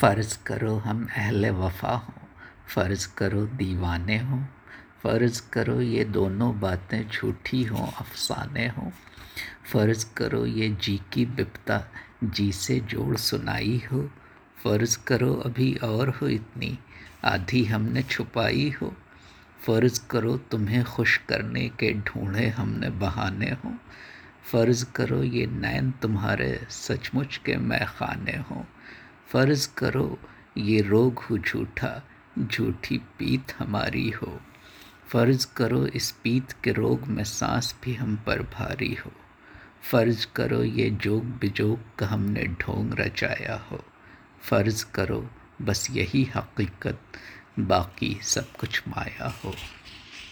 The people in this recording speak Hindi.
फ़र्ज़ करो हम अहल वफ़ा हों, फ़र्ज़ करो दीवाने हों, फ़र्ज़ करो ये दोनों बातें झूठी हों, अफ़साने हों, फ़र्ज़ करो ये जी की बिपता, जी से जोड़ सुनाई हो, फ़र्ज़ करो अभी और हो इतनी, आधी हमने छुपाई हो, फ़र्ज़ करो तुम्हें खुश करने के ढूंढे हमने बहाने हों, फ़र्ज़ करो ये नैन तुम्हारे सचमुच के मैं खाने हों। फ़र्ज़ करो, ये रोग हो झूठा, झूठी पीत हमारी हो। फ़र्ज़ करो, इस पीत के रोग में सांस भी हम पर भारी हो। फ़र्ज़ करो, ये जोग बिजोग का हमने ढोंग रचाया हो। फ़र्ज़ करो, बस यही हकीकत, बाकी सब कुछ माया हो।